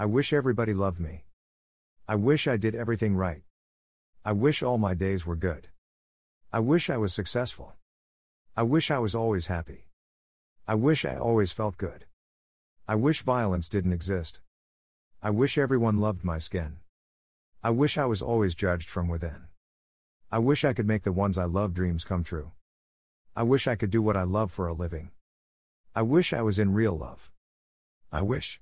I wish everybody loved me. I wish I did everything right. I wish all my days were good. I wish I was successful. I wish I was always happy. I wish I always felt good. I wish violence didn't exist. I wish everyone loved my skin. I wish I was always judged from within. I wish I could make the ones I love dreams come true. I wish I could do what I love for a living. I wish I was in real love. I wish.